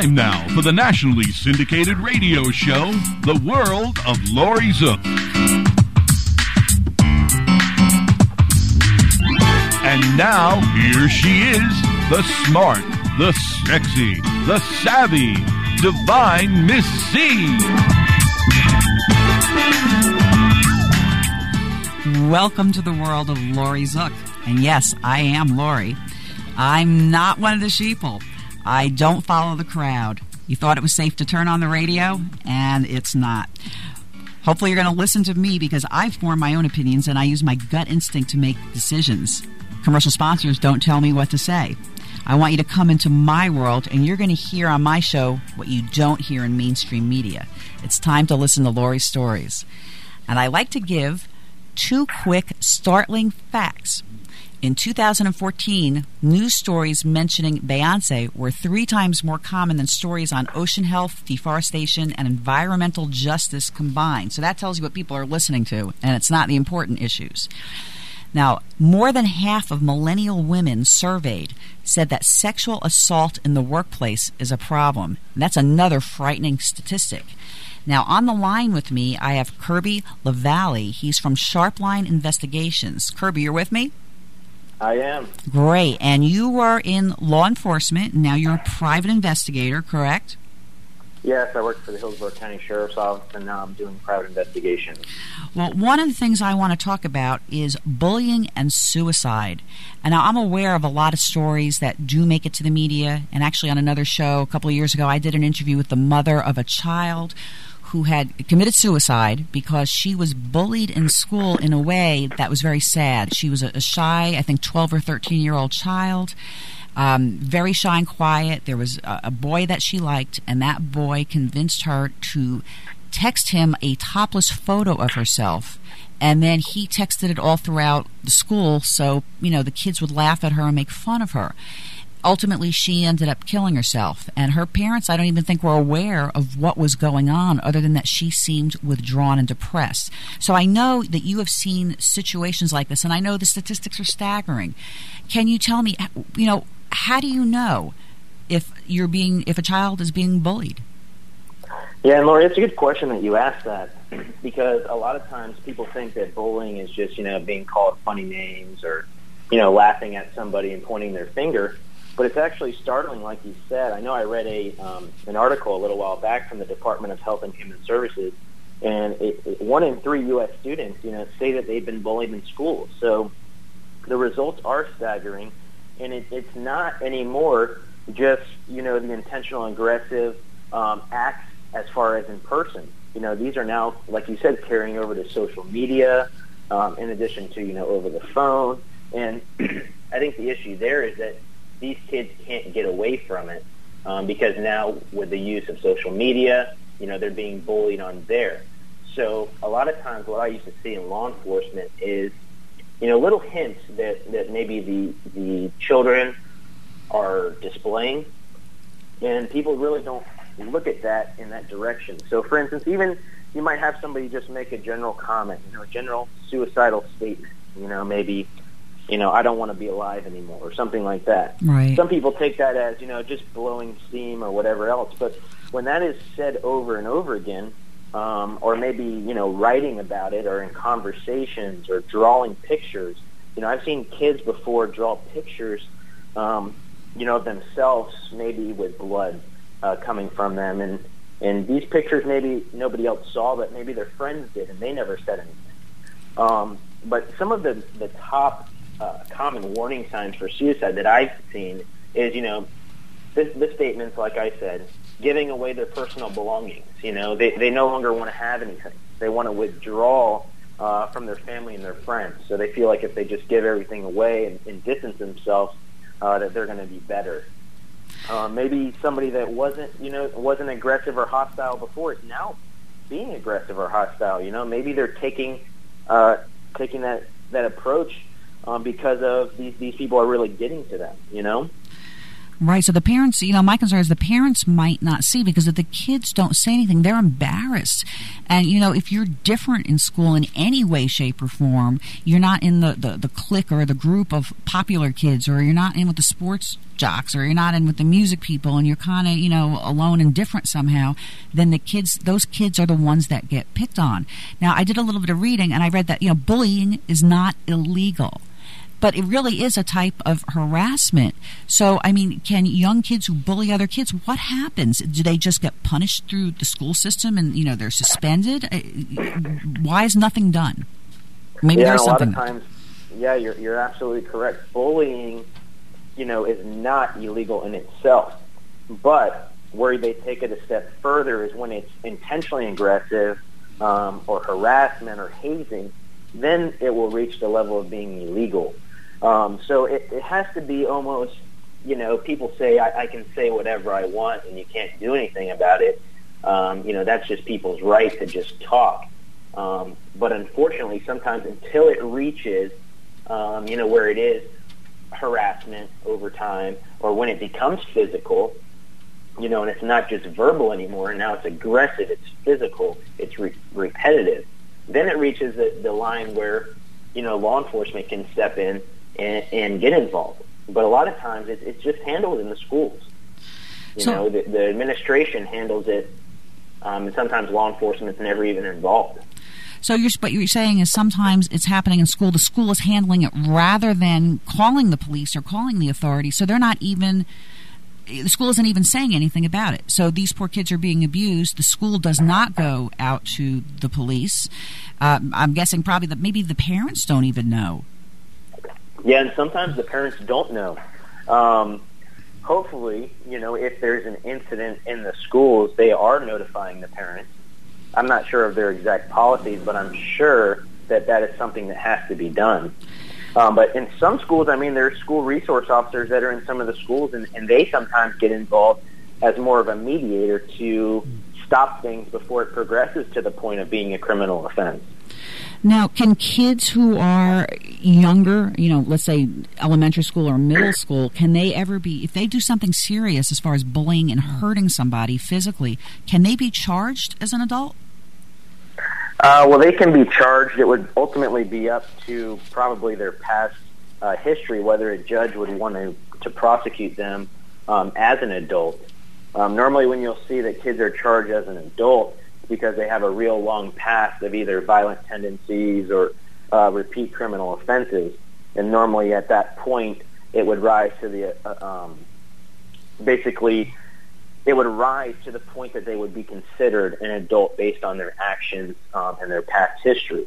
time now for the nationally syndicated radio show, The World of Laurie Zoock. And now, here she is, the smart, the sexy, the savvy, divine Miss C. Welcome to the world of Laurie Zoock. And yes, I am Laurie. I'm not one of the sheeple. I don't follow the crowd. You thought it was safe to turn on the radio, and it's not. Hopefully, you're going to listen to me because I form my own opinions and I use my gut instinct to make decisions. Commercial sponsors don't tell me what to say. I want you to come into my world, and you're going to hear on my show what you don't hear in mainstream media. It's time to listen to Laurie's stories. And I like to give two quick, startling facts. In 2014, news stories mentioning Beyonce were three times more common than stories on ocean health, deforestation, and environmental justice combined. So that tells you what people are listening to, and it's not the important issues. Now, more than half of millennial women surveyed said that sexual assault in the workplace is a problem. And that's another frightening statistic. Now, on the line with me, I have Kirby Lavallee. He's from Sharpline Investigations. Kirby, you're with me? I am. Great. And you were in law enforcement. Now you're a private investigator, correct? Yes, I work for the Hillsborough County Sheriff's Office, and now I'm doing private investigations. Well, one of the things I want to talk about is bullying and suicide. And now I'm aware of a lot of stories that do make it to the media. And actually, on another show a couple of years ago, I did an interview with the mother of a child who had committed suicide because she was bullied in school in a way that was very sad. She was a, a shy, I think, 12 or 13 year old child. Um, very shy and quiet. There was a, a boy that she liked, and that boy convinced her to text him a topless photo of herself. And then he texted it all throughout the school, so, you know, the kids would laugh at her and make fun of her ultimately she ended up killing herself and her parents i don't even think were aware of what was going on other than that she seemed withdrawn and depressed so i know that you have seen situations like this and i know the statistics are staggering can you tell me you know how do you know if you're being if a child is being bullied? Yeah, and Laura, it's a good question that you asked that because a lot of times people think that bullying is just you know being called funny names or you know laughing at somebody and pointing their finger. But it's actually startling, like you said. I know I read a um, an article a little while back from the Department of Health and Human Services, and it, it, one in three U.S. students, you know, say that they've been bullied in school. So the results are staggering and it, it's not anymore just you know the intentional aggressive um, acts as far as in person. You know, these are now, like you said, carrying over to social media, um, in addition to you know over the phone. And I think the issue there is that these kids can't get away from it um, because now with the use of social media, you know, they're being bullied on there. So a lot of times, what I used to see in law enforcement is you know, little hints that, that maybe the, the children are displaying, and people really don't look at that in that direction. So, for instance, even you might have somebody just make a general comment, you know, a general suicidal statement, you know, maybe, you know, I don't want to be alive anymore, or something like that. Right. Some people take that as, you know, just blowing steam or whatever else, but when that is said over and over again, um, or maybe you know writing about it or in conversations or drawing pictures. You know, I've seen kids before draw pictures, um, you know, themselves maybe with blood uh, coming from them, and and these pictures maybe nobody else saw, but maybe their friends did, and they never said anything. Um, but some of the the top uh, common warning signs for suicide that I've seen is, you know, the, the statements like I said, giving away their personal belongings. You know, they, they no longer want to have anything. They want to withdraw uh, from their family and their friends. So they feel like if they just give everything away and, and distance themselves, uh, that they're going to be better. Uh, maybe somebody that wasn't, you know, wasn't aggressive or hostile before is now being aggressive or hostile. You know, maybe they're taking uh, taking that that approach um, because of these these people are really getting to them. You know. Right. So the parents, you know, my concern is the parents might not see because if the kids don't say anything, they're embarrassed. And, you know, if you're different in school in any way, shape, or form, you're not in the, the, the clique or the group of popular kids, or you're not in with the sports jocks, or you're not in with the music people, and you're kind of, you know, alone and different somehow, then the kids, those kids are the ones that get picked on. Now, I did a little bit of reading and I read that, you know, bullying is not illegal but it really is a type of harassment. So, I mean, can young kids who bully other kids, what happens? Do they just get punished through the school system and, you know, they're suspended? Uh, why is nothing done? Maybe yeah, there's a lot something. of times, yeah, you're, you're absolutely correct. Bullying, you know, is not illegal in itself. But where they take it a step further is when it's intentionally aggressive um, or harassment or hazing, then it will reach the level of being illegal. Um, so it, it has to be almost, you know, people say I, I can say whatever I want and you can't do anything about it. Um, you know, that's just people's right to just talk. Um, but unfortunately, sometimes until it reaches, um, you know, where it is harassment over time, or when it becomes physical, you know, and it's not just verbal anymore. And now it's aggressive, it's physical, it's re- repetitive. Then it reaches the, the line where, you know, law enforcement can step in and, and get involved. But a lot of times it's, it's just handled in the schools. You so, know, the, the administration handles it, um, and sometimes law enforcement's never even involved. So you're, what you're saying is sometimes it's happening in school. The school is handling it rather than calling the police or calling the authorities. So they're not even the school isn't even saying anything about it. So these poor kids are being abused. The school does not go out to the police. Uh, I'm guessing probably that maybe the parents don't even know. Yeah, and sometimes the parents don't know. Um, hopefully, you know, if there's an incident in the schools, they are notifying the parents. I'm not sure of their exact policies, but I'm sure that that is something that has to be done. Um, but in some schools, I mean, there are school resource officers that are in some of the schools, and, and they sometimes get involved as more of a mediator to stop things before it progresses to the point of being a criminal offense. Now, can kids who are younger, you know, let's say elementary school or middle school, can they ever be, if they do something serious as far as bullying and hurting somebody physically, can they be charged as an adult? Uh, well, they can be charged. It would ultimately be up to probably their past uh, history whether a judge would want to, to prosecute them um, as an adult. Um, normally, when you'll see that kids are charged as an adult, because they have a real long past of either violent tendencies or uh, repeat criminal offenses. And normally at that point, it would rise to the, uh, um, basically, it would rise to the point that they would be considered an adult based on their actions um, and their past history.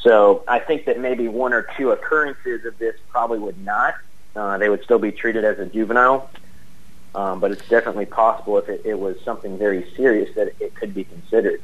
So I think that maybe one or two occurrences of this probably would not. Uh, they would still be treated as a juvenile. Um, but it's definitely possible if it, it was something very serious that it could be considered.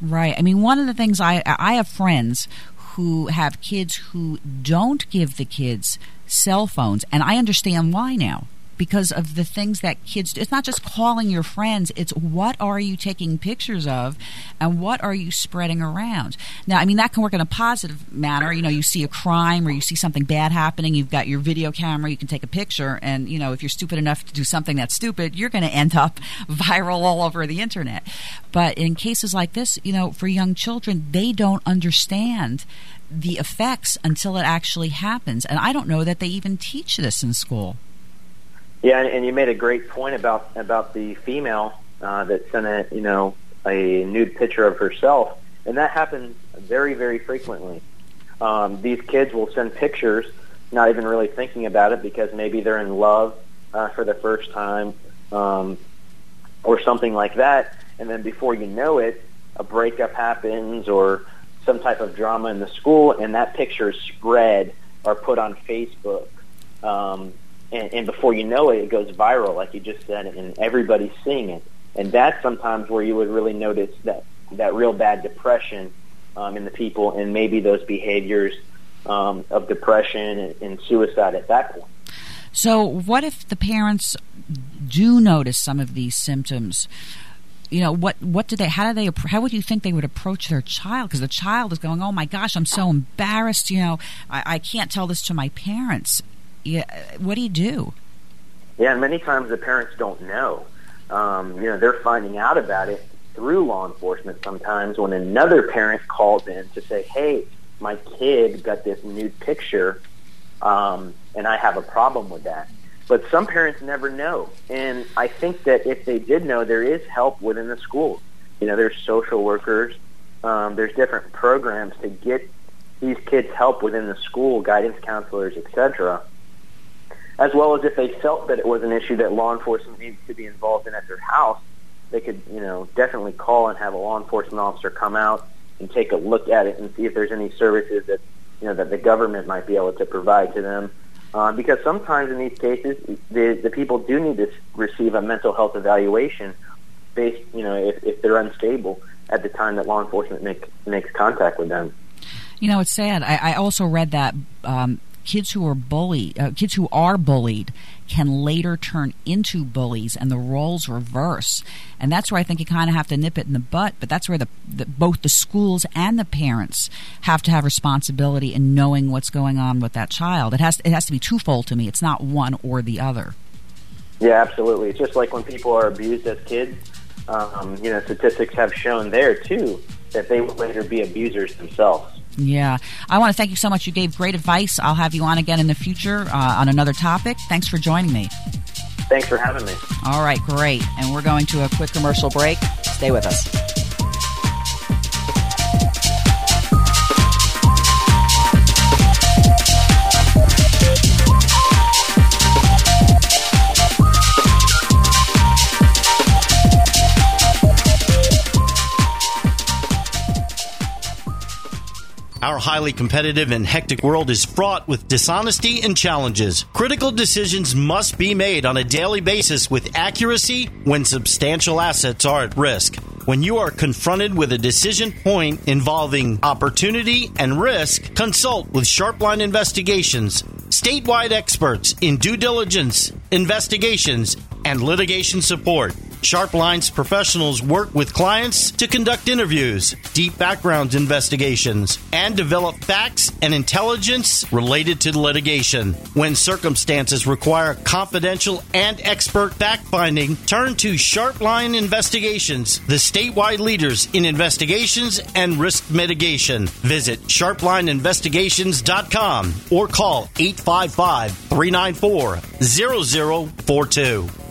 Right. I mean, one of the things I I have friends who have kids who don't give the kids cell phones, and I understand why now because of the things that kids do. It's not just calling your friends, it's what are you taking pictures of and what are you spreading around. Now, I mean, that can work in a positive manner. You know, you see a crime or you see something bad happening, you've got your video camera, you can take a picture, and, you know, if you're stupid enough to do something that's stupid, you're going to end up viral all over the internet. But in cases like this, you know, for young children, they don't understand the effects until it actually happens. And I don't know that they even teach this in school. Yeah, and, you made a great point about about the female uh, that sent a you know a nude picture of herself, and that happens very very frequently. Um, these kids will send pictures, not even really thinking about it because maybe they're in love uh, for the first time, um, or something like that, and then before you know it, a breakup happens or some type of drama in the school, and that picture is spread or put on Facebook. Um, and, and before you know it, it goes viral, like you just said, and everybody's seeing it. And that's sometimes where you would really notice that that real bad depression um, in the people, and maybe those behaviors um, of depression and, and suicide at that point. So, what if the parents do notice some of these symptoms? you know what what do they how do they how would you think they would approach their child because the child is going oh my gosh i'm so embarrassed you know I, I can't tell this to my parents yeah, what do you do? Yeah, and many times the parents don't know. Um, you know, they're finding out about it through law enforcement sometimes when another parent calls in to say, hey, my kid got this nude picture um, and I have a problem with that. But some parents never know. And I think that if they did know, there is help within the schools. You know, there's social workers. Um, there's different programs to get these kids help within the school, guidance counselors, etc. As well as if they felt that it was an issue that law enforcement needs to be involved in at their house, they could, you know, definitely call and have a law enforcement officer come out and take a look at it and see if there's any services that, you know, that the government might be able to provide to them uh, because sometimes in these cases, the, the people do need to receive a mental health evaluation based, you know, if, if they're unstable at the time that law enforcement make, makes contact with them. You know, it's sad. I, I also read that um, kids who are bullied, uh, kids who are bullied, can later turn into bullies, and the roles reverse. And that's where I think you kind of have to nip it in the butt. But that's where the, the both the schools and the parents have to have responsibility in knowing what's going on with that child. It has it has to be twofold to me. It's not one or the other. Yeah, absolutely. It's just like when people are abused as kids. Um, you know, statistics have shown there too that they will later be abusers themselves. Yeah. I want to thank you so much. You gave great advice. I'll have you on again in the future uh, on another topic. Thanks for joining me. Thanks for having me. All right, great. And we're going to a quick commercial break. Stay with us. Our highly competitive and hectic world is fraught with dishonesty and challenges. Critical decisions must be made on a daily basis with accuracy when substantial assets are at risk. When you are confronted with a decision point involving opportunity and risk, consult with Sharpline Investigations, statewide experts in due diligence, investigations, and litigation support. Sharpline's professionals work with clients to conduct interviews, deep background investigations, and develop facts and intelligence related to litigation. When circumstances require confidential and expert fact finding, turn to Sharpline Investigations, the statewide leaders in investigations and risk mitigation. Visit sharplineinvestigations.com or call 855 394 0042.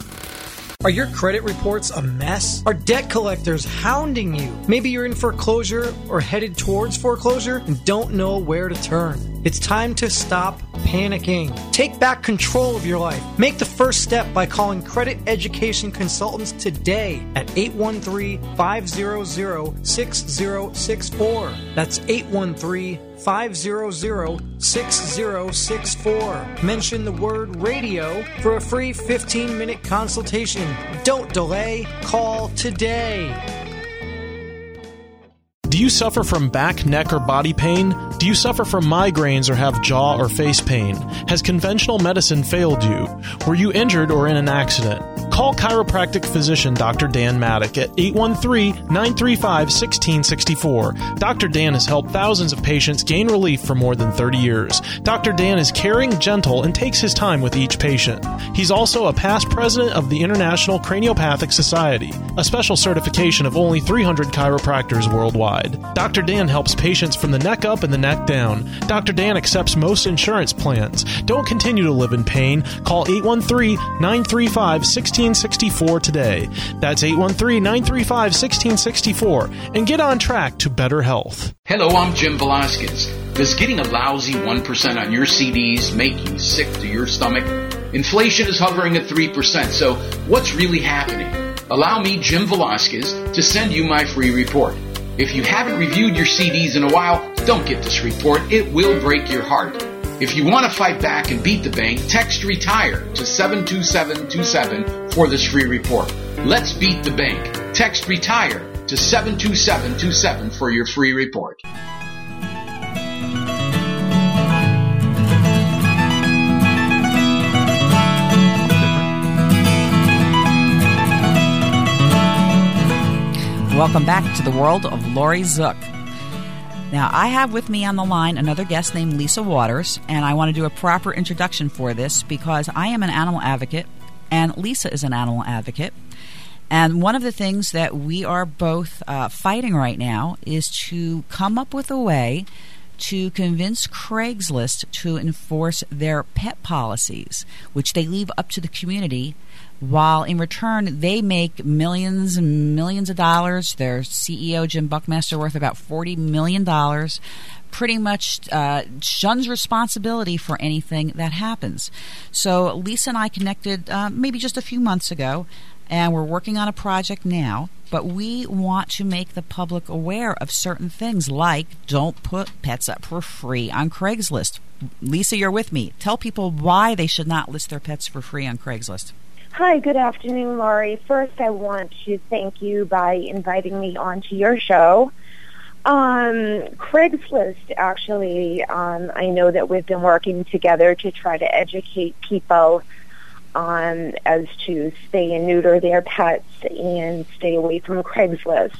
Are your credit reports a mess? Are debt collectors hounding you? Maybe you're in foreclosure or headed towards foreclosure and don't know where to turn. It's time to stop panicking. Take back control of your life. Make the first step by calling Credit Education Consultants today at 813 500 6064. That's 813 500 6064. Mention the word radio for a free 15 minute consultation. Don't delay, call today. Do you suffer from back, neck, or body pain? Do you suffer from migraines or have jaw or face pain? Has conventional medicine failed you? Were you injured or in an accident? Call chiropractic physician Dr. Dan Maddock at 813-935-1664. Dr. Dan has helped thousands of patients gain relief for more than 30 years. Dr. Dan is caring, gentle, and takes his time with each patient. He's also a past president of the International Craniopathic Society, a special certification of only 300 chiropractors worldwide. Dr. Dan helps patients from the neck up and the neck down. Dr. Dan accepts most insurance plans. Don't continue to live in pain. Call 813 935 1664 today. That's 813 935 1664 and get on track to better health. Hello, I'm Jim Velasquez. Does getting a lousy 1% on your CDs make you sick to your stomach? Inflation is hovering at 3%, so what's really happening? Allow me, Jim Velasquez, to send you my free report. If you haven't reviewed your CDs in a while, don't get this report. It will break your heart. If you want to fight back and beat the bank, text RETIRE to 72727 for this free report. Let's beat the bank. Text RETIRE to 72727 for your free report. Welcome back to the world of Laurie Zoock. Now, I have with me on the line another guest named Lisa Waters, and I want to do a proper introduction for this because I am an animal advocate and Lisa is an animal advocate. And one of the things that we are both uh, fighting right now is to come up with a way to convince Craigslist to enforce their pet policies, which they leave up to the community, while in return they make millions and millions of dollars. Their CEO, Jim Buckmaster, worth about $40 million, pretty much uh, shuns responsibility for anything that happens. So Lisa and I connected uh, maybe just a few months ago and we're working on a project now, but we want to make the public aware of certain things like don't put pets up for free on Craigslist. Lisa, you're with me. Tell people why they should not list their pets for free on Craigslist. Hi, good afternoon, Laurie. First, I want to thank you by inviting me onto your show. Um, Craigslist, actually, um, I know that we've been working together to try to educate people on as to stay and neuter their pets and stay away from Craigslist.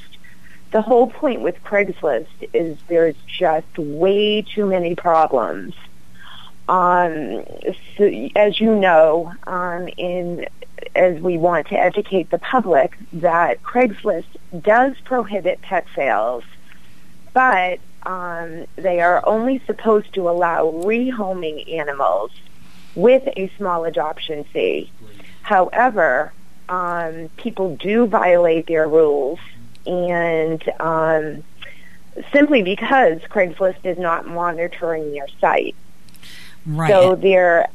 The whole point with Craigslist is there's just way too many problems. Um, so as you know, um, in as we want to educate the public that Craigslist does prohibit pet sales, but um, they are only supposed to allow rehoming animals with a small adoption fee. However, um, people do violate their rules, and um, simply because Craigslist is not monitoring their site. Right. So they're.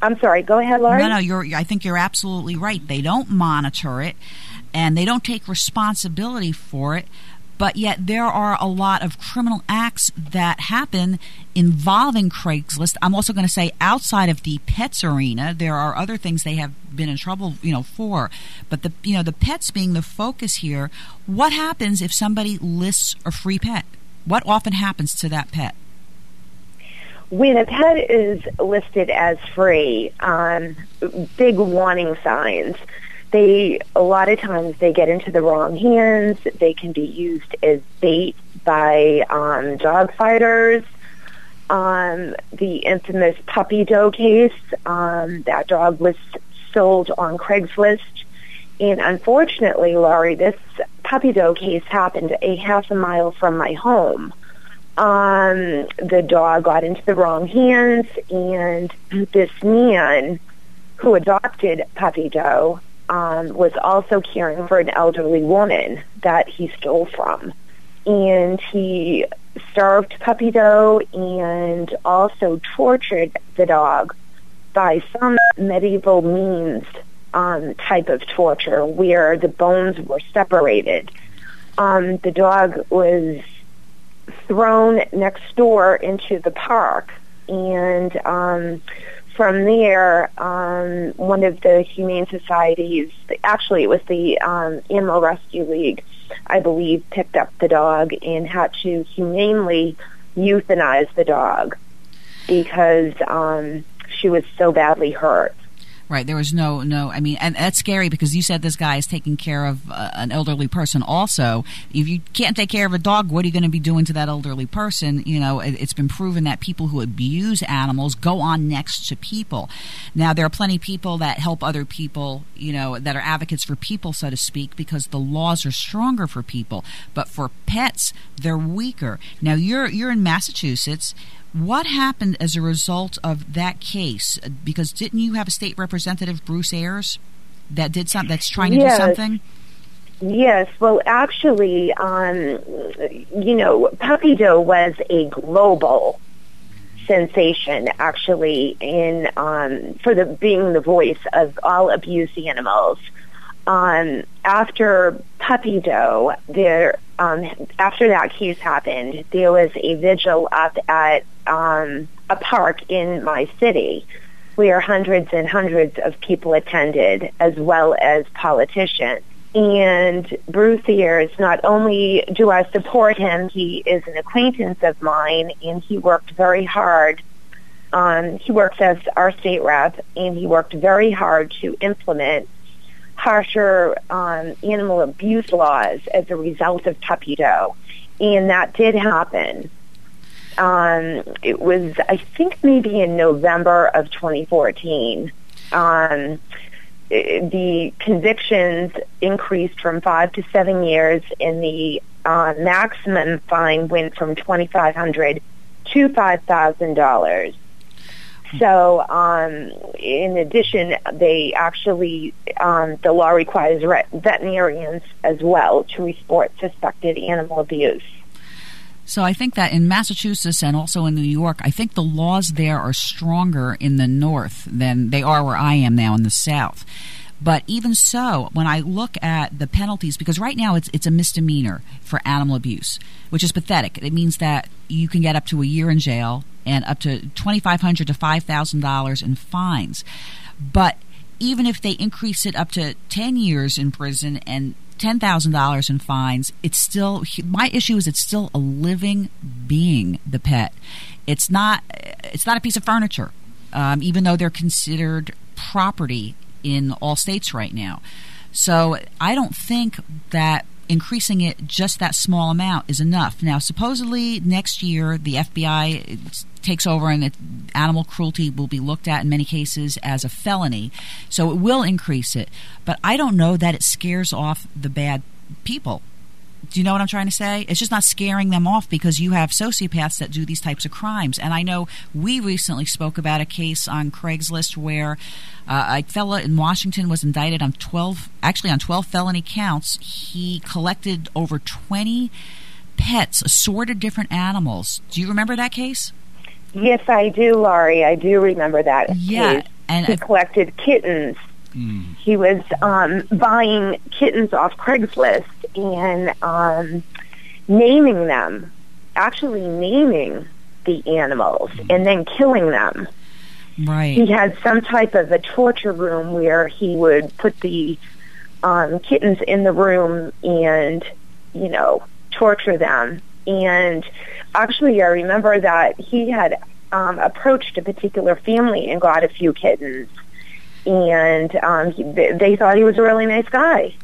I'm sorry. Go ahead, Laurie. No, no. You're. I think you're absolutely right. They don't monitor it, and they don't take responsibility for it but yet there are a lot of criminal acts that happen involving Craigslist. I'm also going to say outside of the pets arena, there are other things they have been in trouble, you know, for. But the you know the pets being the focus here. What happens if somebody lists a free pet? What often happens to that pet? When a pet is listed as free, um, big warning signs they a lot of times they get into the wrong hands. They can be used as bait by um, dog fighters. Um, the infamous puppy doe case, um, that dog was sold on Craigslist. And unfortunately, Laurie, this puppy doe case happened a half a mile from my home. Um, the dog got into the wrong hands, and this man who adopted puppy doe um, was also caring for an elderly woman that he stole from. And he starved Puppy Doe and also tortured the dog by some medieval means um, type of torture where the bones were separated. Um, the dog was thrown next door into the park and um, from there, um, one of the humane societies, actually it was the um, Animal Rescue League, I believe, picked up the dog and had to humanely euthanize the dog because um, she was so badly hurt. Right. There was no, no. I mean, and that's scary because you said this guy is taking care of uh, an elderly person. Also, if you can't take care of a dog, what are you going to be doing to that elderly person? You know, it, has been proven that people who abuse animals go on next to people. Now, there are plenty of people that help other people. You know, that are advocates for people, so to speak, because the laws are stronger for people. But for pets, they're weaker. Now, you're you're in Massachusetts what happened as a result of that case? Because didn't you have a state representative, Bruce Ayers, that did something? That's trying to yes. do something. Yes, well, actually, um, you know, Puppy Doe was a global sensation, actually, in um, for the being the voice of all abused animals. Um, after Puppy Doe, there um, after that case happened, there was a vigil up at um, a park in my city where hundreds and hundreds of people attended, as well as politicians. And Bruce Ayers, not only do I support him, he is an acquaintance of mine, and he worked very hard. Um, he works as our state rep, and he worked very hard to implement harsher um, animal abuse laws as a result of puppy doe. And that did happen. Um, it was, I think, maybe in November of 2014. Um, the convictions increased from five to seven years, and the uh, maximum fine went from twenty five hundred to five thousand dollars. So, um, in addition, they actually um, the law requires veterinarians as well to report suspected animal abuse. So I think that in Massachusetts and also in New York, I think the laws there are stronger in the north than they are where I am now in the south. But even so, when I look at the penalties, because right now it's it's a misdemeanor for animal abuse, which is pathetic. It means that you can get up to a year in jail and up to twenty five hundred to five thousand dollars in fines. But even if they increase it up to ten years in prison and ten thousand dollars in fines, it's still my issue is it's still a living being. The pet, it's not it's not a piece of furniture, um, even though they're considered property in all states right now. So I don't think that increasing it just that small amount is enough. Now, supposedly next year the FBI takes over and it, animal cruelty will be looked at in many cases as a felony. So it will increase it. But I don't know that it scares off the bad people. Do you know what I'm trying to say? It's just not scaring them off because you have sociopaths that do these types of crimes. And I know we recently spoke about a case on Craigslist where uh, a fella in Washington was indicted on 12, actually on 12 felony counts. He collected over 20 pets, assorted different animals. Do you remember that case? Yes, I do, Laurie. I do remember that. Yeah, case. and he collected kittens. Mm. He was um, buying kittens off Craigslist and um, naming them, actually naming the animals, and then killing them. Right. He had some type of a torture room where he would put the um, kittens in the room and, you know, torture them. And actually, I remember that he had um, approached a particular family and got a few kittens. And um, he, they thought he was a really nice guy.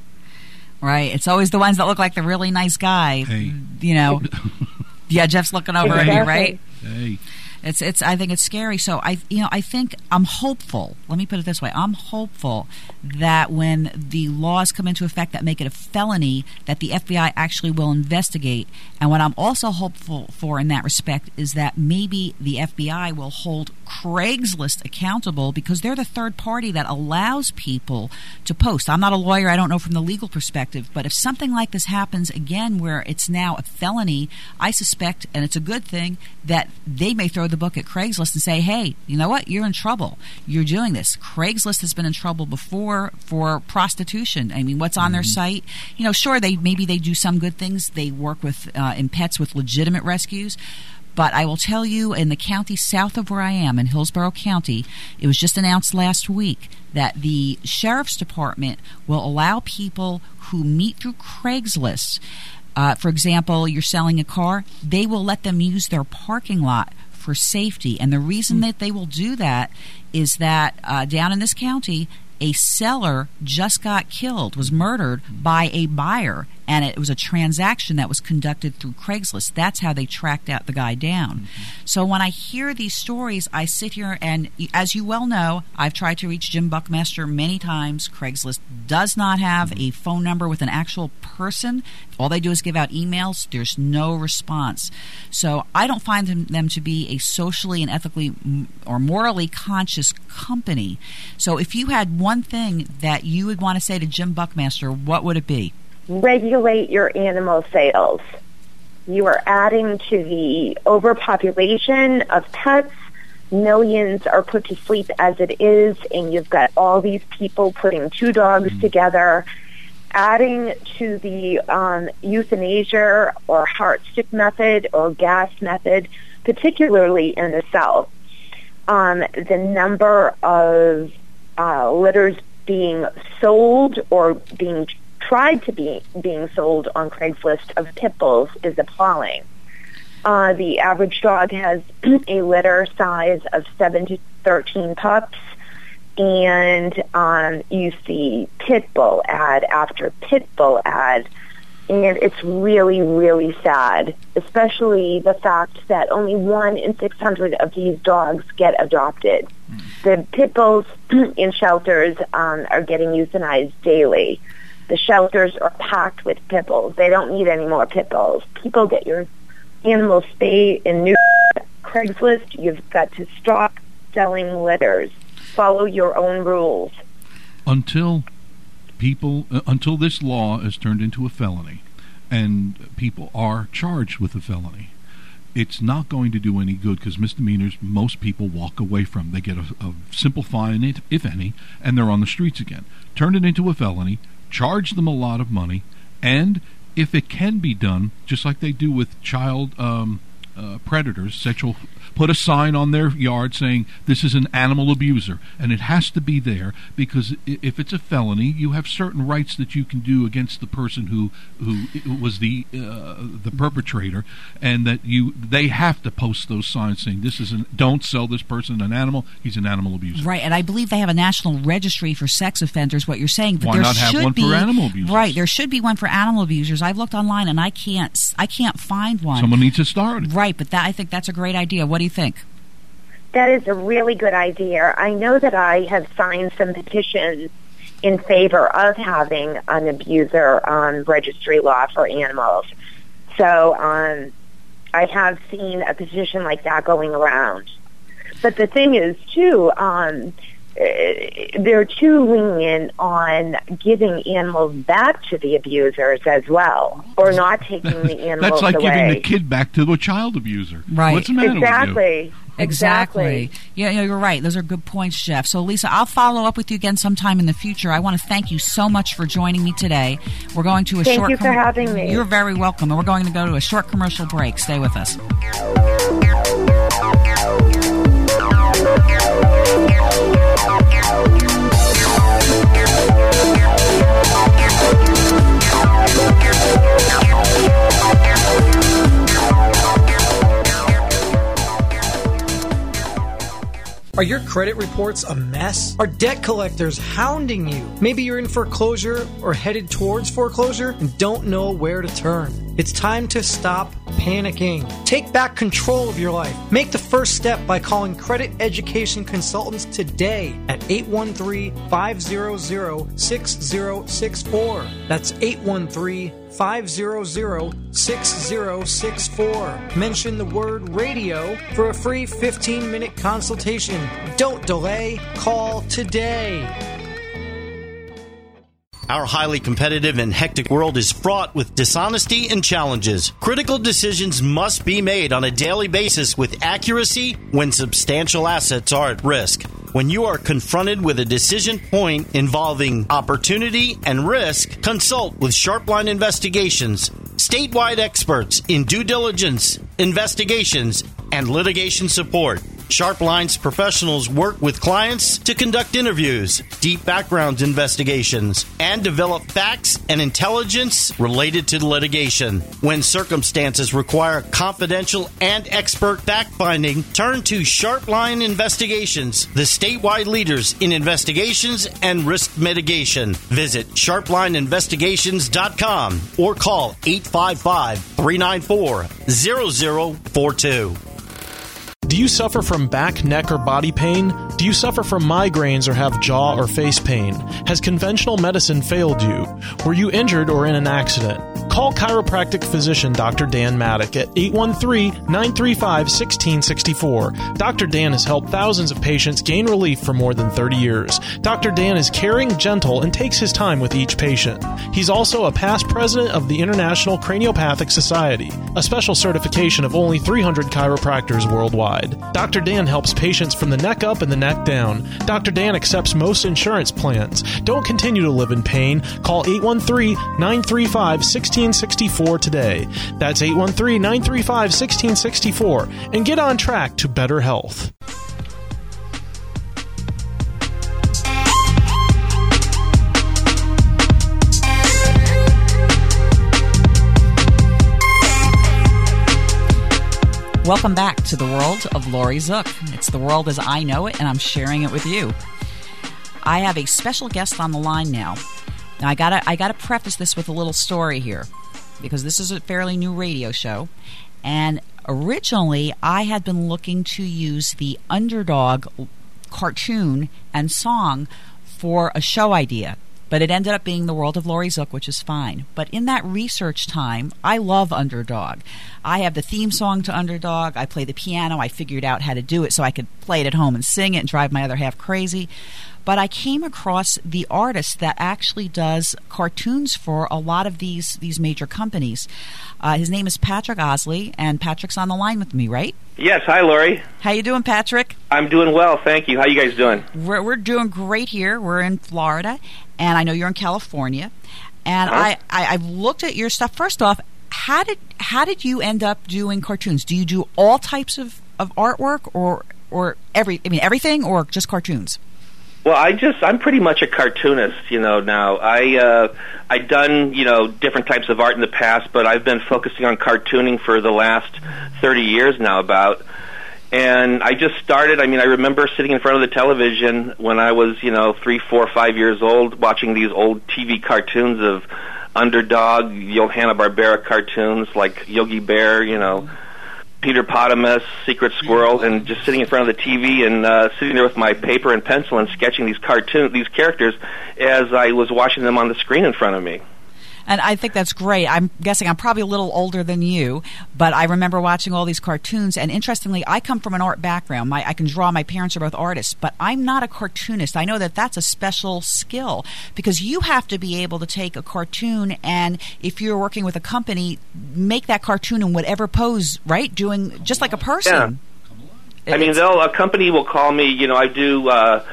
Right. It's always the ones that look like the really nice guy. Hey. You know. yeah, Jeff's looking over exactly. at me, right? Hey. It's it's I think it's scary. So I you know I think I'm hopeful. Let me put it this way: I'm hopeful that when the laws come into effect that make it a felony, that the FBI actually will investigate. And what I'm also hopeful for in that respect is that maybe the FBI will hold Craigslist accountable because they're the third party that allows people to post. I'm not a lawyer; I don't know from the legal perspective, but if something like this happens again, where it's now a felony, I suspect, and it's a good thing, that they may throw the book at Craigslist and say, hey, you know what? You're in trouble. You're doing this. Craigslist has been in trouble before for prostitution. I mean, what's on mm-hmm. their site? You know, sure, they maybe they do some good things. They work with uh, in pets with legitimate rescues. But I will tell you, in the county south of where I am, in Hillsborough County, it was just announced last week that the sheriff's department will allow people who meet through Craigslist. Uh, for example, you're selling a car, they will let them use their parking lot for safety. And the reason mm. that they will do that is that uh, down in this county, a seller just got killed, was murdered by a buyer, and it was a transaction that was conducted through Craigslist. That's how they tracked out the guy down. Mm-hmm. So when I hear these stories, I sit here and, as you well know, I've tried to reach Jim Buckmaster many times. Craigslist does not have mm-hmm. a phone number with an actual person. All they do is give out emails. There's no response. So I don't find them, them to be a socially and ethically or morally conscious company. So if you had one thing that you would want to say to Jim Buckmaster, what would it be? regulate your animal sales. You are adding to the overpopulation of pets. Millions are put to sleep as it is, and you've got all these people putting two dogs mm. together, adding to the um, euthanasia or heart stick method or gas method, particularly in the South. Um, the number of uh, litters being sold or being tried to be being sold on Craigslist of pit bulls is appalling. Uh, the average dog has a litter size of 7 to 13 pups, and um, you see pit bull ad after pit bull ad. And it's really, really sad, especially the fact that only one in 600 of these dogs get adopted. The pit bulls in shelters um, are getting euthanized daily. The shelters are packed with pit bulls. They don't need any more pit bulls. People get your animals spayed and neutered. Craigslist, you've got to stop selling litters. Follow your own rules. Until people, uh, until this law is turned into a felony, and people are charged with a felony, it's not going to do any good because misdemeanors most people walk away from. They get a, a simple fine, if any, and they're on the streets again. Turn it into a felony, charge them a lot of money, and if it can be done, just like they do with child um, uh, predators, sexual put a sign on their yard saying this is an animal abuser, and it has to be there because if it's a felony, you have certain rights that you can do against the person who who was the uh, the perpetrator, and that you they have to post those signs saying this is an don't sell this person an animal, he's an animal abuser. Right, and I believe they have a national registry for sex offenders. What you're saying, but why there not have one be, for animal abusers? Right, there should be one for animal abusers. I've looked online and I can't I can't find one. Someone needs to start it. Right, but that I think that's a great idea. What do you think? That is a really good idea. I know that I have signed some petitions in favor of having an abuser um, registry law for animals. So um, I have seen a petition like that going around. But the thing is, too, um, Uh, they're too lenient on giving animals back to the abusers as well, or not taking the animals That's like away. giving the kid back to the child abuser. Right. What's the matter exactly. with you? Exactly. Yeah, yeah, you're right. Those are good points, Jeff. So, Lisa, I'll follow up with you again sometime in the future. I want to thank you so much for joining me today. We're going to a Thank short. you for having me. You're very welcome. And we're going to go to a short commercial break. Stay with us. Are your credit reports a mess? Are debt collectors hounding you? Maybe you're in foreclosure or headed towards foreclosure and don't know where to turn. It's time to stop panicking. Take back control of your life. Make the first step by calling Credit Education Consultants today at 813 500 6064. That's 813 500 6064. Mention the word radio for a free 15 minute consultation. Don't delay, call today. Our highly competitive and hectic world is fraught with dishonesty and challenges. Critical decisions must be made on a daily basis with accuracy when substantial assets are at risk. When you are confronted with a decision point involving opportunity and risk, consult with Sharpline Investigations, statewide experts in due diligence, investigations, and litigation support. Sharpline's professionals work with clients to conduct interviews, deep background investigations, and develop facts and intelligence related to litigation. When circumstances require confidential and expert fact finding, turn to Sharpline Investigations, the statewide leaders in investigations and risk mitigation. Visit sharplineinvestigations.com or call 855 394 0042. Do you suffer from back, neck, or body pain? Do you suffer from migraines or have jaw or face pain? Has conventional medicine failed you? Were you injured or in an accident? Call chiropractic physician Dr. Dan Maddock at 813-935-1664. Dr. Dan has helped thousands of patients gain relief for more than 30 years. Dr. Dan is caring, gentle, and takes his time with each patient. He's also a past president of the International Craniopathic Society, a special certification of only 300 chiropractors worldwide. Dr. Dan helps patients from the neck up and the neck down. Dr. Dan accepts most insurance plans. Don't continue to live in pain. Call 813-935-1664 today. That's 813-935-1664 and get on track to better health. Welcome back to the world of Laurie Zoock. It's the world as I know it, and I'm sharing it with you. I have a special guest on the line now. Now I gotta I gotta preface this with a little story here. because this is a fairly new radio show. And originally, I had been looking to use the underdog cartoon and song for a show idea. But it ended up being the world of Laurie Zoock, which is fine. But in that research time, I love Underdog. I have the theme song to Underdog. I play the piano. I figured out how to do it so I could play it at home and sing it and drive my other half crazy but I came across the artist that actually does cartoons for a lot of these these major companies. Uh, his name is Patrick Owsley, and Patrick's on the line with me, right? Yes. Hi, Laurie. How you doing, Patrick? I'm doing well, thank you. How you guys doing? We're we're doing great here. We're in Florida, and I know you're in California. And Uh-huh. I, I I've looked at your stuff. First off, how did how did you end up doing cartoons? Do you do all types of, of artwork, or or every I mean everything, or just cartoons? Well, I just I'm pretty much a cartoonist, you know. Now I uh, I done you know different types of art in the past, but I've been focusing on cartooning for the last thirty years now, about. And I just started. I mean, I remember sitting in front of the television when I was, you know, three, four, five years old, watching these old TV cartoons of Underdog, Hanna Barbera cartoons like Yogi Bear, you know. Peter Potamus, Secret Squirrel, and just sitting in front of the TV and uh, sitting there with my paper and pencil and sketching these cartoon these characters as I was watching them on the screen in front of me. And I think that's great. I'm guessing I'm probably a little older than you, but I remember watching all these cartoons. And interestingly, I come from an art background. My, I can draw. My parents are both artists, but I'm not a cartoonist. I know that that's a special skill because you have to be able to take a cartoon and, if you're working with a company, make that cartoon in whatever pose, right? Doing just like a person. Yeah. I mean, It's- they'll a company will call me. You know, I do uh,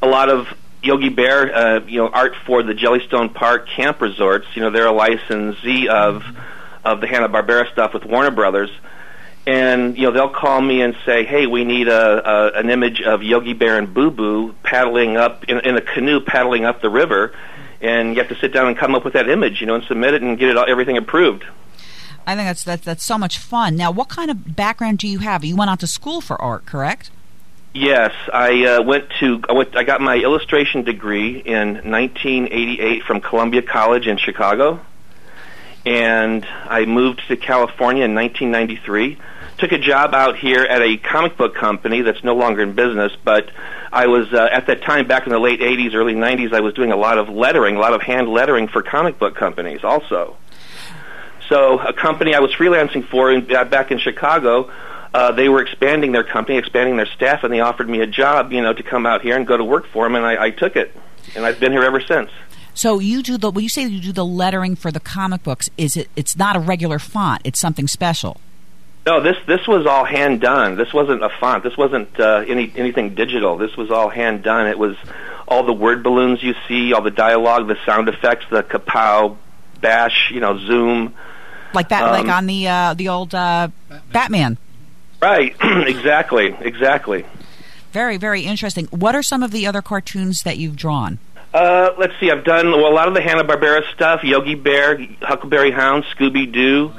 a lot of Yogi Bear, uh, you know, art for the Jellystone Park Camp Resorts. You know, they're a licensee of of the Hanna Barbera stuff with Warner Brothers. And you know they'll call me and say, "Hey, we need a, a an image of Yogi Bear and Boo Boo paddling up in, in a canoe paddling up the river," and you have to sit down and come up with that image, you know, and submit it and get it all, everything approved. I think that's, that's that's so much fun. Now, what kind of background do you have? You went out to school for art, correct? Yes, I uh, went to I went I got my illustration degree in 1988 from Columbia College in Chicago, and I moved to California in 1993. Took a job out here at a comic book company that's no longer in business, but I was uh, at that time back in the late 80s, early 90s. I was doing a lot of lettering, a lot of hand lettering for comic book companies, also. So a company I was freelancing for in, uh, back in Chicago, uh, they were expanding their company, expanding their staff, and they offered me a job, you know, to come out here and go to work for them, and I, I took it, and I've been here ever since. So you do the when you say you do the lettering for the comic books, is it? It's not a regular font. It's something special. No, this this was all hand done. This wasn't a font. This wasn't uh, any anything digital. This was all hand done. It was all the word balloons you see, all the dialogue, the sound effects, the kapow, bash, you know, zoom. Like that, Um, like on the uh, the old uh, Batman. Right, exactly, exactly. Very, very interesting. What are some of the other cartoons that you've drawn? Uh, let's see. I've done well, a lot of the Hanna Barbera stuff: Yogi Bear, Huckleberry Hound, Scooby Doo.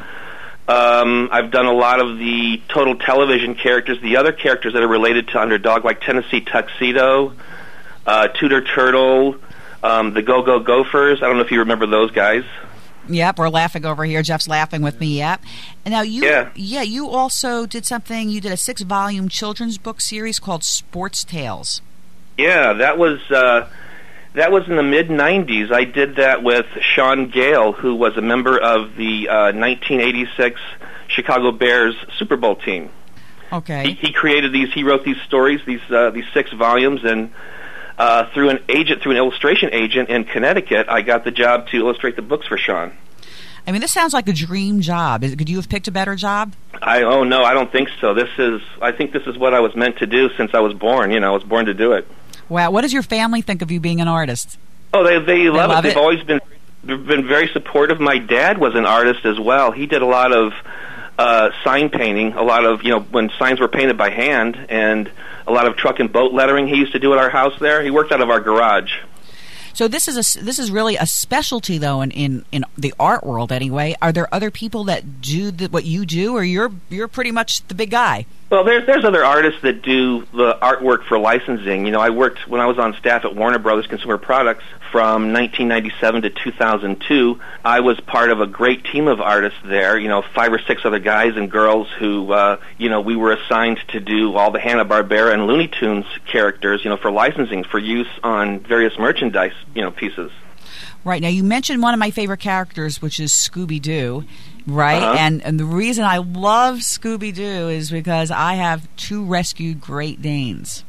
Um, I've done a lot of the total television characters, the other characters that are related to Underdog, like Tennessee Tuxedo, uh, Tooter Turtle, um, the Go Go Gophers. I don't know if you remember those guys. Yep, we're laughing over here. Jeff's laughing with me. Yep. And now you, Yeah. you also did something. You did a six-volume children's book series called Sports Tales. Yeah, that was uh, that was in the mid '90s. I did that with Shaun Gayle, who was a member of the uh, 1986 Chicago Bears Super Bowl team. Okay. He, he created these. He wrote these stories, these uh, these six volumes, and uh, through an agent, through an illustration agent in Connecticut, I got the job to illustrate the books for Sean. I mean, this sounds like a dream job. Is, could you have picked a better job? I oh no, I don't think so. This is I think this is what I was meant to do since I was born. You know, I was born to do it. Wow. What does your family think of you being an artist? Oh, they they, love, love it. They've it? always been they've been very supportive. My dad was an artist as well. He did a lot of uh, sign painting, a lot of you know when signs were painted by hand, and a lot of truck and boat lettering. He used to do at our house there. He worked out of our garage. So this is a this is really a specialty though in, in, in the art world anyway. Are there other people that do the, what you do, or you're you're pretty much the big guy? Well, there's there's other artists that do the artwork for licensing. You know, I worked when I was on staff at Warner Brothers Consumer Products from 1997 to 2002. I was part of a great team of artists there. You know, five or six other guys and girls who, uh, you know, we were assigned to do all the Hanna Barbera and Looney Tunes characters. You know, for licensing for use on various merchandise. You know, pieces. Right now, you mentioned one of my favorite characters, which is Scooby Doo right? Uh-huh. And and the reason I love Scooby Doo is because I have two rescued Great Danes.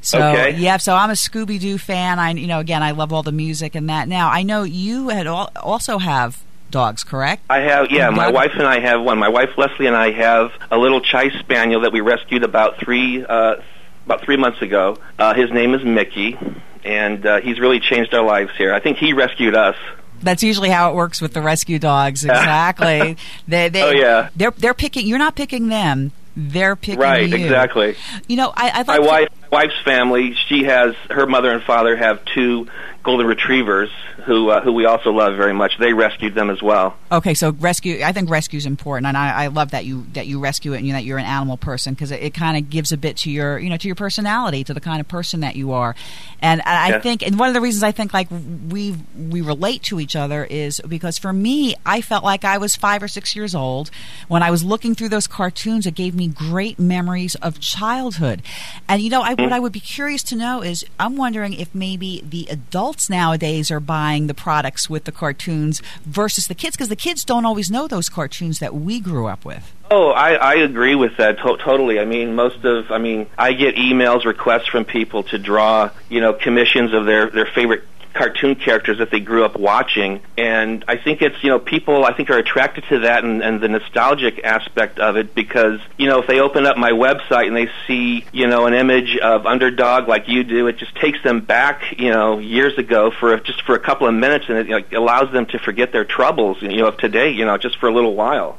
So Okay. yeah, so I'm a Scooby Doo fan. I you know again I love all the music and that. Now I know you had al- also have dogs, correct? I have, yeah. My wife and I have one. My wife Leslie and I have a little Chai Spaniel that we rescued about three uh, about three months ago. Uh, his name is Mickey, and uh, he's really changed our lives here. I think he rescued us. That's usually how it works with the rescue dogs. Exactly. they, they, Oh, yeah. They're they're picking. You're not picking them. They're picking right, you. exactly. You know, I, I'd My wife, my wife's family, she has her mother and father have two golden retrievers who uh, who we also love very much. They rescued them as well. Okay, so rescue. I think rescue is important, and I, I love that you that you rescue it and you, that you're an animal person because it, it kind of gives a bit to your you know to your personality, to the kind of person that you are. And I Yeah. think, and one of the reasons I think like we we relate to each other is because for me, I felt like I was five or six years old when I was looking through those cartoons. It gave me great memories of childhood, and you know, I, what I would be curious to know is I'm wondering if maybe the adults nowadays are buying the products with the cartoons versus the kids because the kids don't always know those cartoons that we grew up with. Oh, I, I agree with that to- totally. I mean, most of, I mean, I get emails, requests from people to draw, you know, commissions of their their favorite cartoon characters that they grew up watching, and I think it's, you know, people I think are attracted to that and, and the nostalgic aspect of it because, you know, if they open up my website and they see, you know, an image of Underdog like you do, it just takes them back, you know, years ago for a, just for a couple of minutes, and it you know, allows them to forget their troubles, you know, of today, you know, just for a little while.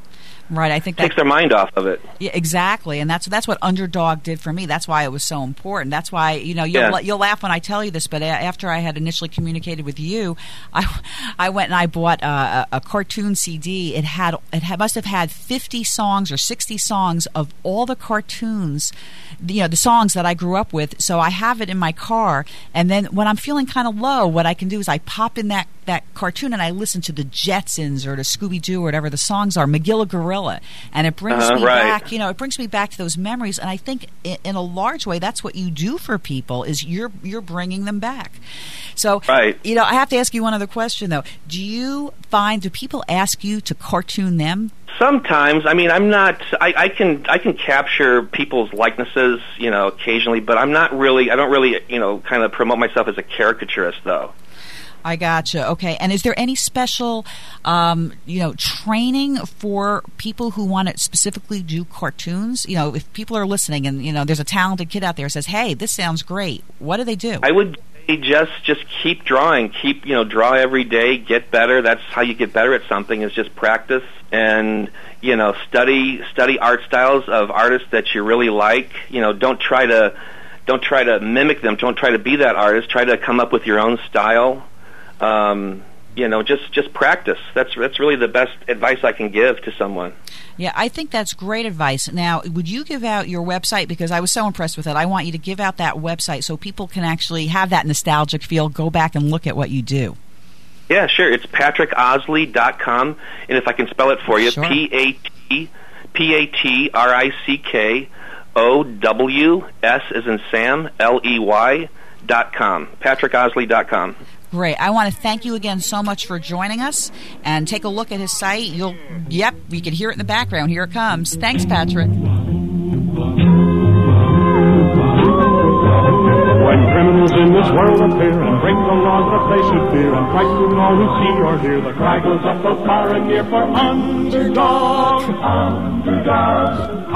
Right, I think that Takes their mind off of it. Yeah, exactly, and that's that's what Underdog did for me. That's why it was so important. That's why you know you'll Yeah. you'll laugh when I tell you this, but a- after I had initially communicated with you, I I went and I bought a, a cartoon CD. It had it had, must have had fifty songs or sixty songs of all the cartoons, you know, the songs that I grew up with. So I have it in my car, and then when I'm feeling kind of low, what I can do is I pop in that that cartoon and I listen to the Jetsons or to Scooby Doo or whatever the songs are, Magilla Gorilla, and it brings Uh-huh, me right. back. You know, it brings me back to those memories, and I think in, in a large way, that's what you do for people is you're you're bringing them back. So, Right. you know, I have to ask you one other question though. Do you find do people ask you to cartoon them? Sometimes, I mean, I'm not. I, I can I can capture people's likenesses, you know, occasionally, but I'm not really. I don't really, you know, kind of promote myself as a caricaturist, though. I gotcha. Okay, and is there any special, um, you know, training for people who want to specifically do cartoons? You know, if people are listening and you know, there's a talented kid out there who says, "Hey, this sounds great," what do they do? I would just just keep drawing, keep you know, draw every day, get better. That's how you get better at something is just practice and you know, study study art styles of artists that you really like. You know, don't try to don't try to mimic them. Don't try to be that artist. Try to come up with your own style. Um, you know, just just practice. That's that's really the best advice I can give to someone. Yeah, I think that's great advice. Now, would you give out your website because I was so impressed with it? I want you to give out that website so people can actually have that nostalgic feel, go back and look at what you do. Yeah, sure. It's patrickowsley.com, and if I can spell it for you, Sure. P A T P A T R I C K O W S as in Sam L E Y dot com. Great. I want to thank you again so much for joining us and take a look at his site. You'll, yep, you can hear it in the background. Here it comes. Thanks, Patrick. When criminals in this world appear and break the laws that they should fear and frighten all who see or hear, the cry goes up and for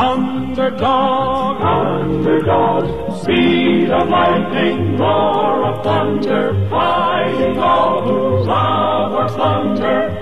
underdog, underdog. Speed of lightning, roar of thunder, fighting all who rob or plunder,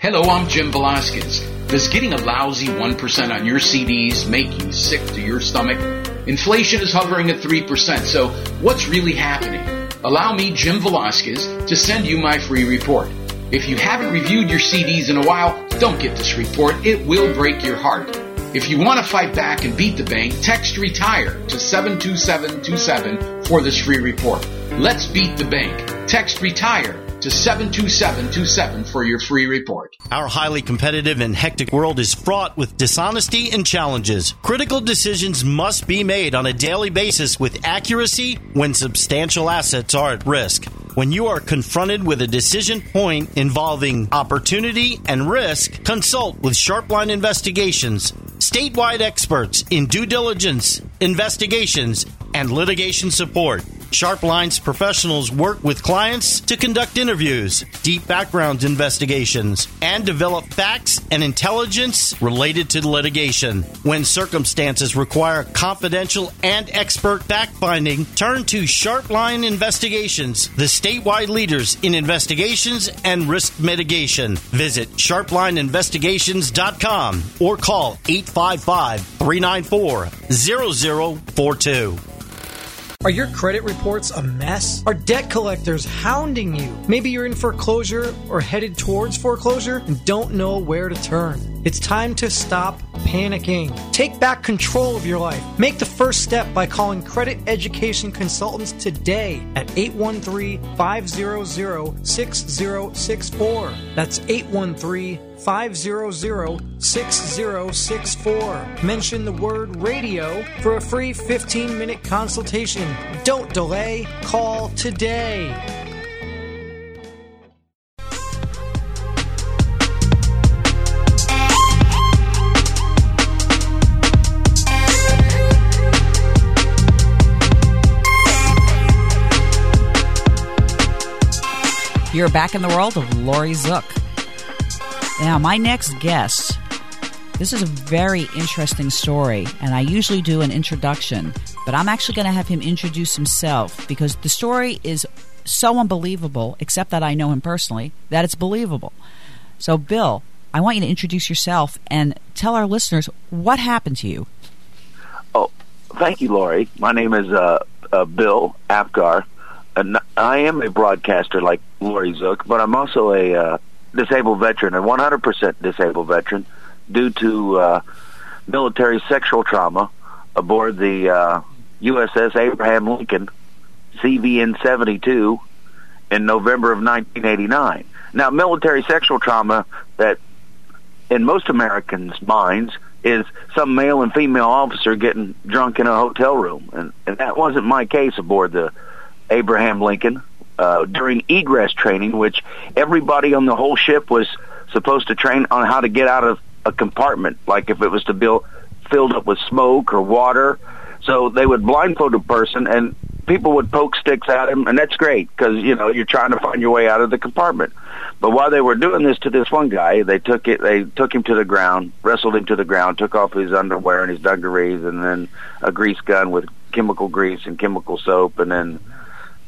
Hello, I'm Jim Velasquez. Does getting a lousy 1% on your CDs make you sick to your stomach? Inflation is hovering at 3%, so what's really happening? allow me, Jim Velasquez, to send you my free report. If you haven't reviewed your CDs in a while, don't get this report. It will break your heart. If you want to fight back and beat the bank, text retire to 72727 for this free report. Let's beat the bank. Text retire to 72727 for your free report. Our highly competitive and hectic world is fraught with dishonesty and challenges. Critical decisions must be made on a daily basis with accuracy when substantial assets are at risk. When you are confronted with a decision point involving opportunity and risk, consult with Sharpline Investigations, statewide experts in due diligence, investigations, and litigation support. Sharpline's professionals work with clients to conduct interviews, deep background investigations, and develop facts and intelligence related to litigation. When circumstances require confidential and expert fact finding, turn to Sharpline Investigations, the statewide leaders in investigations and risk mitigation. Visit sharplineinvestigations.com or call 855 394 0042. Are your credit reports a mess? Are debt collectors hounding you? Maybe you're in foreclosure or headed towards foreclosure and don't know where to turn. It's time to stop panicking. Take back control of your life. Make the first step by calling Credit Education Consultants today at 813 500 6064. That's 813 500 6064. Mention the word radio for a free 15 minute consultation. Don't delay, call today. You're back in the world of Laurie Zoock. Now, my next guest, this is a very interesting story, and I usually do an introduction, but I'm actually going to have him introduce himself because the story is so unbelievable, except that I know him personally, that it's believable. So, Bill, I want you to introduce yourself and tell our listeners what happened to you. Oh, thank you, Laurie. My name is uh, uh, Bill Apgar. And I am a broadcaster like Laurie Zoock, but I'm also a uh, disabled veteran, a 100% disabled veteran, due to uh, military sexual trauma aboard the uh, USS Abraham Lincoln CVN 72 in November of 1989. Now, military sexual trauma that in most Americans' minds is some male and female officer getting drunk in a hotel room, and, and that wasn't my case aboard the Abraham Lincoln uh, during egress training, which everybody on the whole ship was supposed to train on how to get out of a compartment, like if it was to be filled up with smoke or water. So they would blindfold a person, and people would poke sticks at him, and that's great because you know you're trying to find your way out of the compartment. But while they were doing this to this one guy, they took it. They took him to the ground, wrestled him to the ground, took off his underwear and his dungarees, and then a grease gun with chemical grease and chemical soap, and then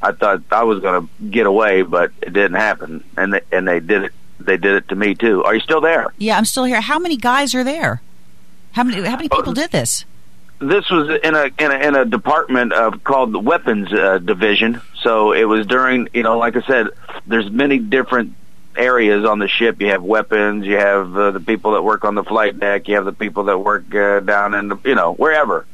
I thought I was going to get away, but it didn't happen, and they, and they did it. They did it to me too. Are you still there? Yeah, I'm still here. How many guys are there? How many? How many people did this? This was in a in a, in a department of called the weapons uh, division. So it was during you know, like I said, there's many different areas on the ship. You have weapons. You have uh, the people that work on the flight deck. You have the people that work uh, down in the you know wherever.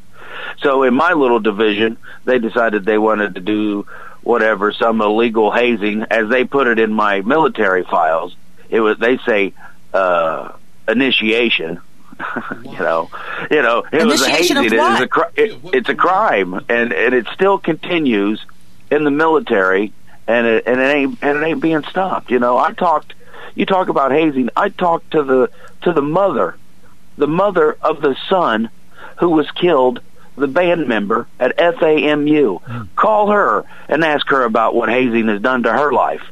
So in my little division, they decided they wanted to do whatever, some illegal hazing, as they put it in my military files. It was they say uh, initiation. you know, you know, it was a hazing. It is a cri- it, it's a crime, and and it still continues in the military, and it and it ain't and it ain't being stopped. You know, I talked. You talk about hazing. I talked to the to the mother, the mother of the son who was killed the band member at FAMU. Call her and ask her about what hazing has done to her life.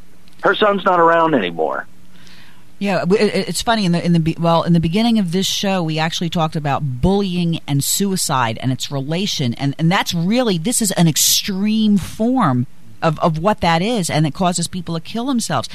Her son's not around anymore. Yeah, it's funny in the in the well in the beginning of this show we actually talked about bullying and suicide and its relation and and that's really this is an extreme form of, of what that is, and it causes people to kill themselves.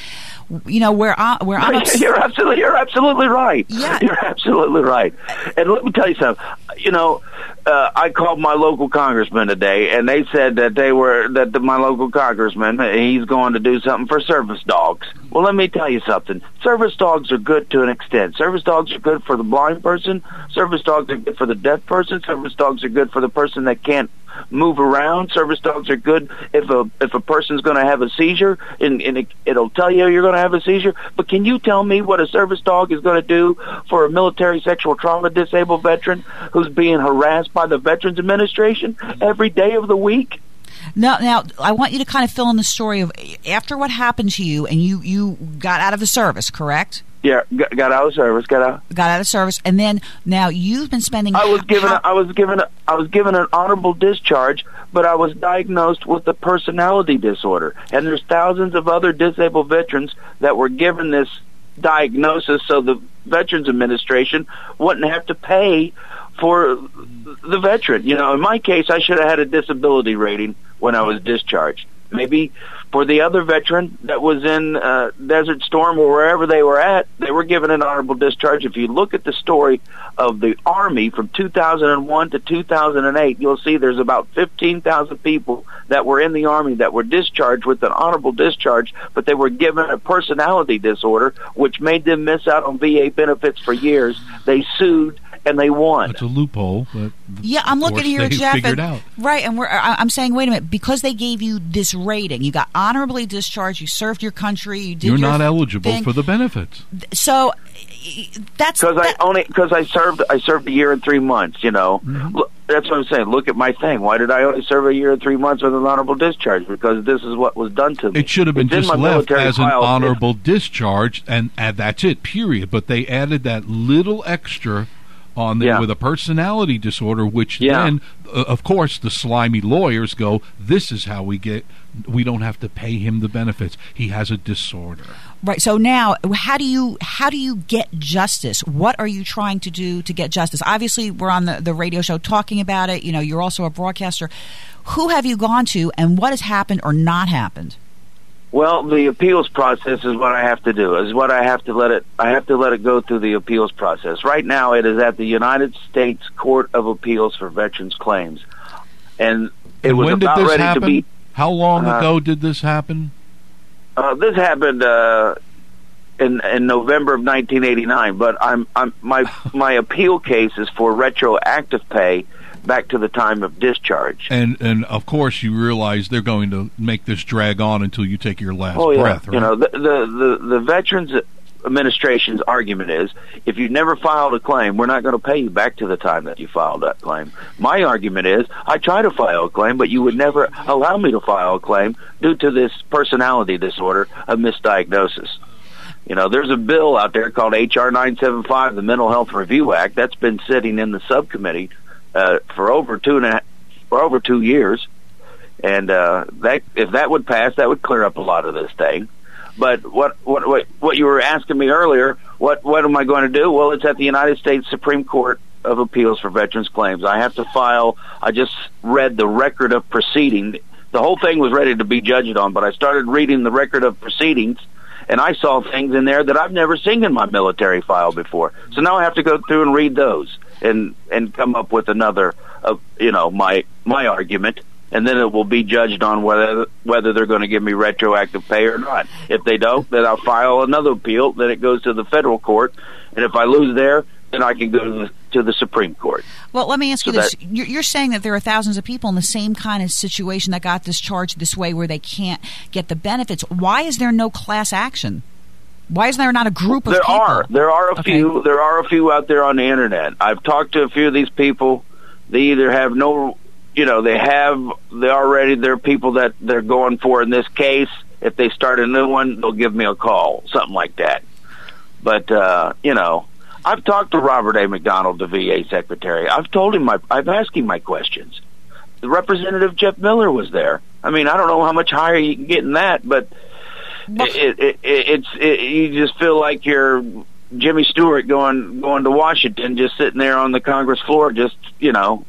You know, where I, where I'm ups- you're absolutely you're absolutely right. Yeah. you're absolutely right. And let me tell you something. You know, uh, I called my local congressman today, and they said that they were that the, my local congressman he's going to do something for service dogs. Well, let me tell you something. Service dogs are good to an extent. Service dogs are good for the blind person. Service dogs are good for the deaf person. Service dogs are good for the person that can't move around. Service dogs are good if a if a person's going to have a seizure, and, and it, it'll tell you you're going to have a seizure. But can you tell me what a service dog is going to do for a military sexual trauma disabled veteran who's being harassed by the Veterans Administration every day of the week? Now, now, I want you to kind of fill in the story of after what happened to you, and you you got out of the service, correct? Yeah, got, got out of service. Got out. Got out of service, and then now you've been spending. I was given. how- A, I was given. A, I was given an honorable discharge, but I was diagnosed with a personality disorder. And there's thousands of other disabled veterans that were given this diagnosis, so the Veterans Administration wouldn't have to pay for the veteran. You know, in my case, I should have had a disability rating when I was discharged. Maybe for the other veteran that was in uh, Desert Storm or wherever they were at, they were given an honorable discharge. If you look at the story of the Army from 2001 to 2008, you'll see there's about 15,000 people that were in the Army that were discharged with an honorable discharge, but they were given a personality disorder, which made them miss out on VA benefits for years. They sued and they won. It's a loophole, but Yeah, I'm looking course here, they Jeff. figured and- out. Right, and we're. I- I'm saying, wait a minute, because they gave you this rating, you got honorably discharged, you served your country, you did. You're your not eligible thing. for the benefits. So that's because I only because I served I served a year and three months. You know, Mm-hmm. Look, that's what I'm saying. Look at my thing. Why did I only serve a year and three months with an honorable discharge? Because this is what was done to me. It should have been It's in just my left military as an honorable discharge, and, and that's it. Period. But they added that little extra on there Yeah. with a personality disorder, which Yeah. then, uh, of course, the slimy lawyers go, "This is how we get. We don't have to pay him the benefits. He has a disorder." Right. So now, how do you how do you get justice? What are you trying to do to get justice? Obviously, we're on the, the radio show talking about it. You know, you're also a broadcaster. Who have you gone to, and what has happened or not happened? Well, the appeals process is what I have to do. Is what I have to let it. I have to let it go through the appeals process. Right now, it is at the United States Court of Appeals for Veterans Claims, and it And was when did about this ready happen? to be. How long Uh, ago did this happen? Uh, this happened uh, in in November of 1989, but I'm I'm my my appeal case is for retroactive pay back to the time of discharge. And and of course, you realize they're going to make this drag on until you take your last oh yeah, breath. Right? you know the, the the the Veterans Administration's argument is if you never filed a claim, we're not going to pay you back to the time that you filed that claim. My argument is I try to file a claim, but you would never allow me to file a claim due to this personality disorder of misdiagnosis. You know, there's a bill out there called HR 975, the Mental Health Review Act, that's been sitting in the subcommittee uh, for over two and a for over two years, and uh, that if that would pass, that would clear up a lot of this thing. But what what what what you were asking me earlier, what what am I going to do? Well, it's at the United States Supreme Court of Appeals for Veterans Claims. I have to file. I just read the record of proceeding. The whole thing was ready to be judged on, but I started reading the record of proceedings, and I saw things in there that I've never seen in my military file before. So now I have to go through and read those and and come up with another, uh, you know, my my argument and then it will be judged on whether whether they're going to give me retroactive pay or not. If they don't, then I'll file another appeal. Then it goes to the federal court, and if I lose there, then I can go to the, to the Supreme Court. Well, let me ask So you this: that- you're, you're saying that there are thousands of people in the same kind of situation that got discharged this way, where they can't get the benefits. Why is there no class action? Why is there not a group of there people? are there are a Okay. few there are a few out there on the internet. I've talked to a few of these people. They either have no, you know, they have they already they're people that they're going for in this case. If they start a new one, they'll give me a call, something like that. But uh, you know, I've talked to Robert A. McDonald, the VA secretary. I've told him my I've asked him my questions. The representative Jeff Miller was there. I mean, I don't know how much higher you can get in that, but it, it, it, it's it, you just feel like you're Jimmy Stewart going going to Washington, just sitting there on the Congress floor, just you know,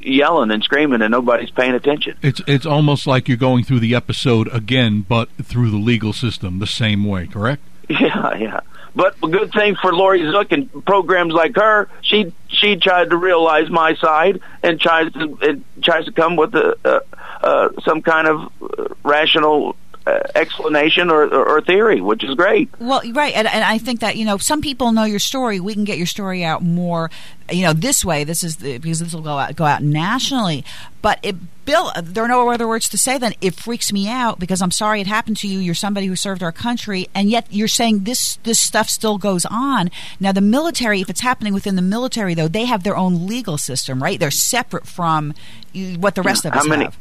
yelling and screaming and nobody's paying attention. It's it's almost like you're going through the episode again, but through the legal system the same way. Correct? Yeah, yeah. But a good thing for Laurie Zoock and programs like her, she she tried to realize my side and tries to and tries to come with a, uh, uh, some kind of uh, rational Uh, explanation or, or, or theory, which is great. Well, right, and, and I think that you know some people know your story. We can get your story out more, you know, this way. This is the, because this will go out go out nationally. But it, Bill, there are no other words to say than it freaks me out because I'm sorry it happened to you. You're somebody who served our country, and yet you're saying this this stuff still goes on. Now, the military, if it's happening within the military, though, they have their own legal system, right? They're separate from what the rest of How us many- have.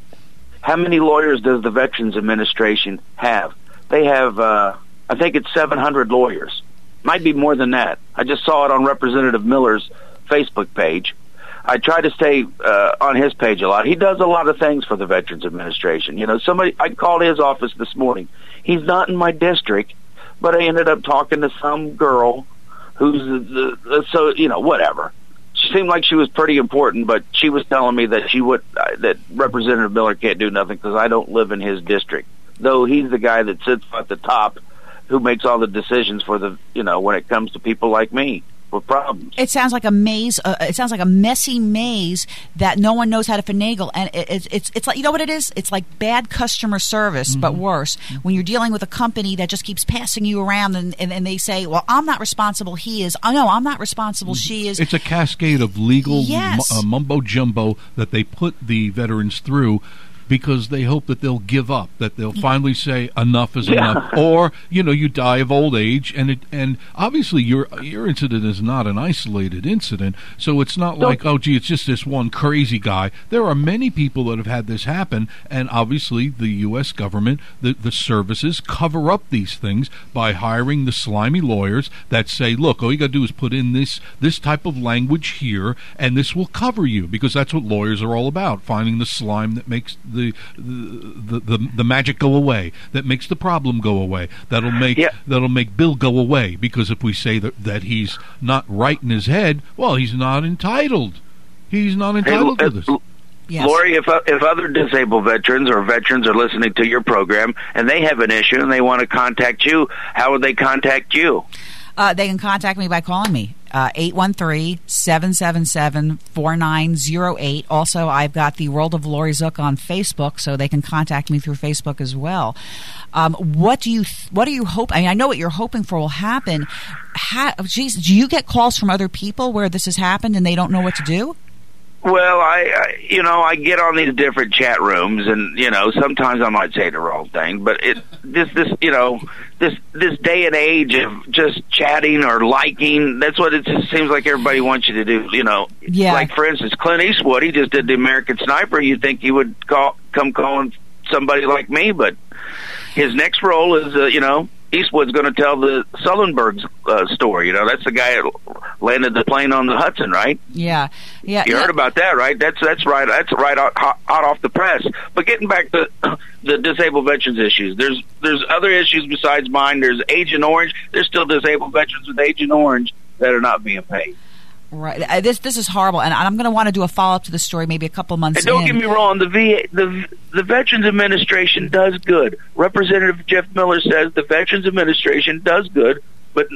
How many lawyers does the Veterans Administration have? They have, uh, I think it's 700 lawyers. Might be more than that. I just saw it on Representative Miller's Facebook page. I try to stay uh, on his page a lot. He does a lot of things for the Veterans Administration. You know, somebody I called his office this morning. He's not in my district, but I ended up talking to some girl who's the, the so you know whatever. She seemed like she was pretty important, but she was telling me that she would uh, that Representative Miller can't do nothing because I don't live in his district. Though he's the guy that sits at the top, who makes all the decisions for the you know when it comes to people like me with problems. It sounds like a maze. Uh, it sounds like a messy maze that no one knows how to finagle, and it, it's it's it's like you know what it is. It's like bad customer service, but Mm-hmm. worse. When you're dealing with a company that just keeps passing you around, and, and, and they say, "Well, I'm not responsible. He is. Oh no, I'm not responsible. She is." It's a cascade of legal Yes. mu- uh, mumbo jumbo that they put the veterans through because they hope that they'll give up, that they'll finally say enough is Yeah. enough, or you know you die of old age, and it and obviously your your incident is not an isolated incident, so it's not like oh gee it's just this one crazy guy. There are many people that have had this happen, and obviously the U.S. government, the the services cover up these things by hiring the slimy lawyers that say, look, all you got to do is put in this this type of language here, and this will cover you because that's what lawyers are all about, finding the slime that makes the the the, the, the magic go away, that makes the problem go away, that'll make Yeah. that'll make Bill go away because if we say that that he's not right in his head, well, he's not entitled. He's not entitled Hey, to uh, this. Yes. Laurie, if uh, if other disabled veterans or veterans are listening to your program and they have an issue and they want to contact you, how would they contact you? Uh, they can contact me by calling me. Uh, 813-777-4908. Also, I've got the World of Laurie Zoock on Facebook, so they can contact me through Facebook as well. Um, what do you What do you hope? I mean, I know what you're hoping for will happen. How, geez, do you get calls from other people where this has happened and they don't know what to do? Well, I, I you know I get on these different chat rooms, and you know sometimes I might say the wrong thing, but it this this you know this this day and age of just chatting or liking that's what it just seems like everybody wants you to do. You know, Yeah. like for instance, Clint Eastwood, he just did the American Sniper. You'd think he would call come calling somebody like me, but his next role is uh, you know Eastwood's going to tell the Sullenberg's uh, story. You know, that's the guy that landed the plane on the Hudson, right? Yeah, yeah. You yeah. heard about that, right? That's that's right. That's right out, hot, hot off the press. But getting back to the disabled veterans issues, there's there's other issues besides mine. There's Agent Orange. There's still disabled veterans with Agent Orange that are not being paid. Right. Uh, This this is horrible, and I'm going to want to do a follow up to the story maybe a couple months And don't in. get me wrong, the VA, the the Veterans Administration does good. Representative Jeff Miller says the Veterans Administration does good, but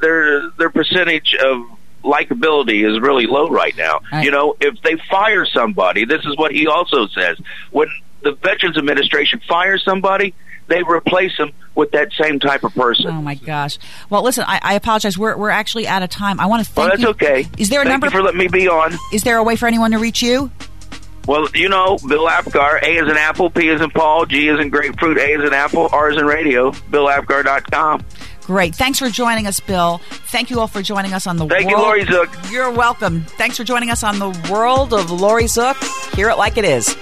their their percentage of likability is really low right now. Right. You know, if they fire somebody, this is what he also says. When the Veterans Administration fires somebody, they replace them with that same type of person. Oh my gosh! Well, listen, I, I apologize. We're we're actually out of time. I want to thank. well, that's you. okay. Is there a Thank number? you for letting me be on. is there a way for anyone to reach you? Well, you know, Bill Apgar, A is an apple, P is in Paul, G is in grapefruit, A is an apple, R is in radio, BillApgar.com. Great. Thanks for joining us, Bill. Thank you all for joining us on the Thank you. Laurie Zoock. You're welcome. Thanks for joining us on the world of Laurie Zoock. Hear it like it is.